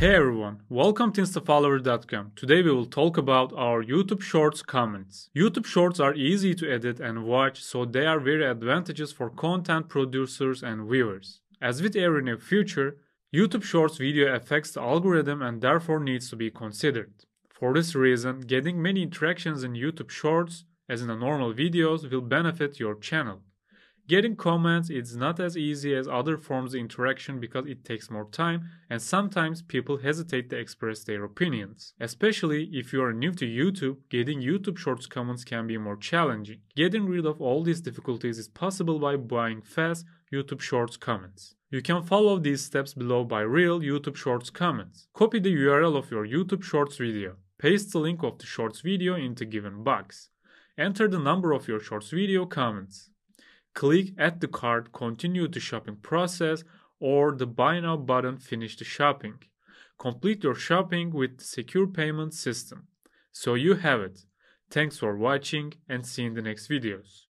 Hey everyone, welcome to instafollower.com. Today we will talk about our YouTube Shorts comments. YouTube Shorts are easy to edit and watch, so they are very advantageous for content producers and viewers. As with every new feature, YouTube Shorts video affects the algorithm and therefore needs to be considered. For this reason, getting many interactions in YouTube Shorts, as in the normal videos, will benefit your channel. Getting comments is not as easy as other forms of interaction because it takes more time and sometimes people hesitate to express their opinions. Especially if you are new to YouTube, getting YouTube Shorts comments can be more challenging. Getting rid of all these difficulties is possible by buying fast YouTube Shorts comments. You can follow these steps below by real YouTube Shorts comments. Copy the URL of your YouTube Shorts video. Paste the link of the Shorts video into given box. Enter the number of your Shorts video comments. Click Add to cart, continue the shopping process, or the Buy Now button finish the shopping. Complete your shopping with secure payment system. So you have it. Thanks for watching and see you in the next videos.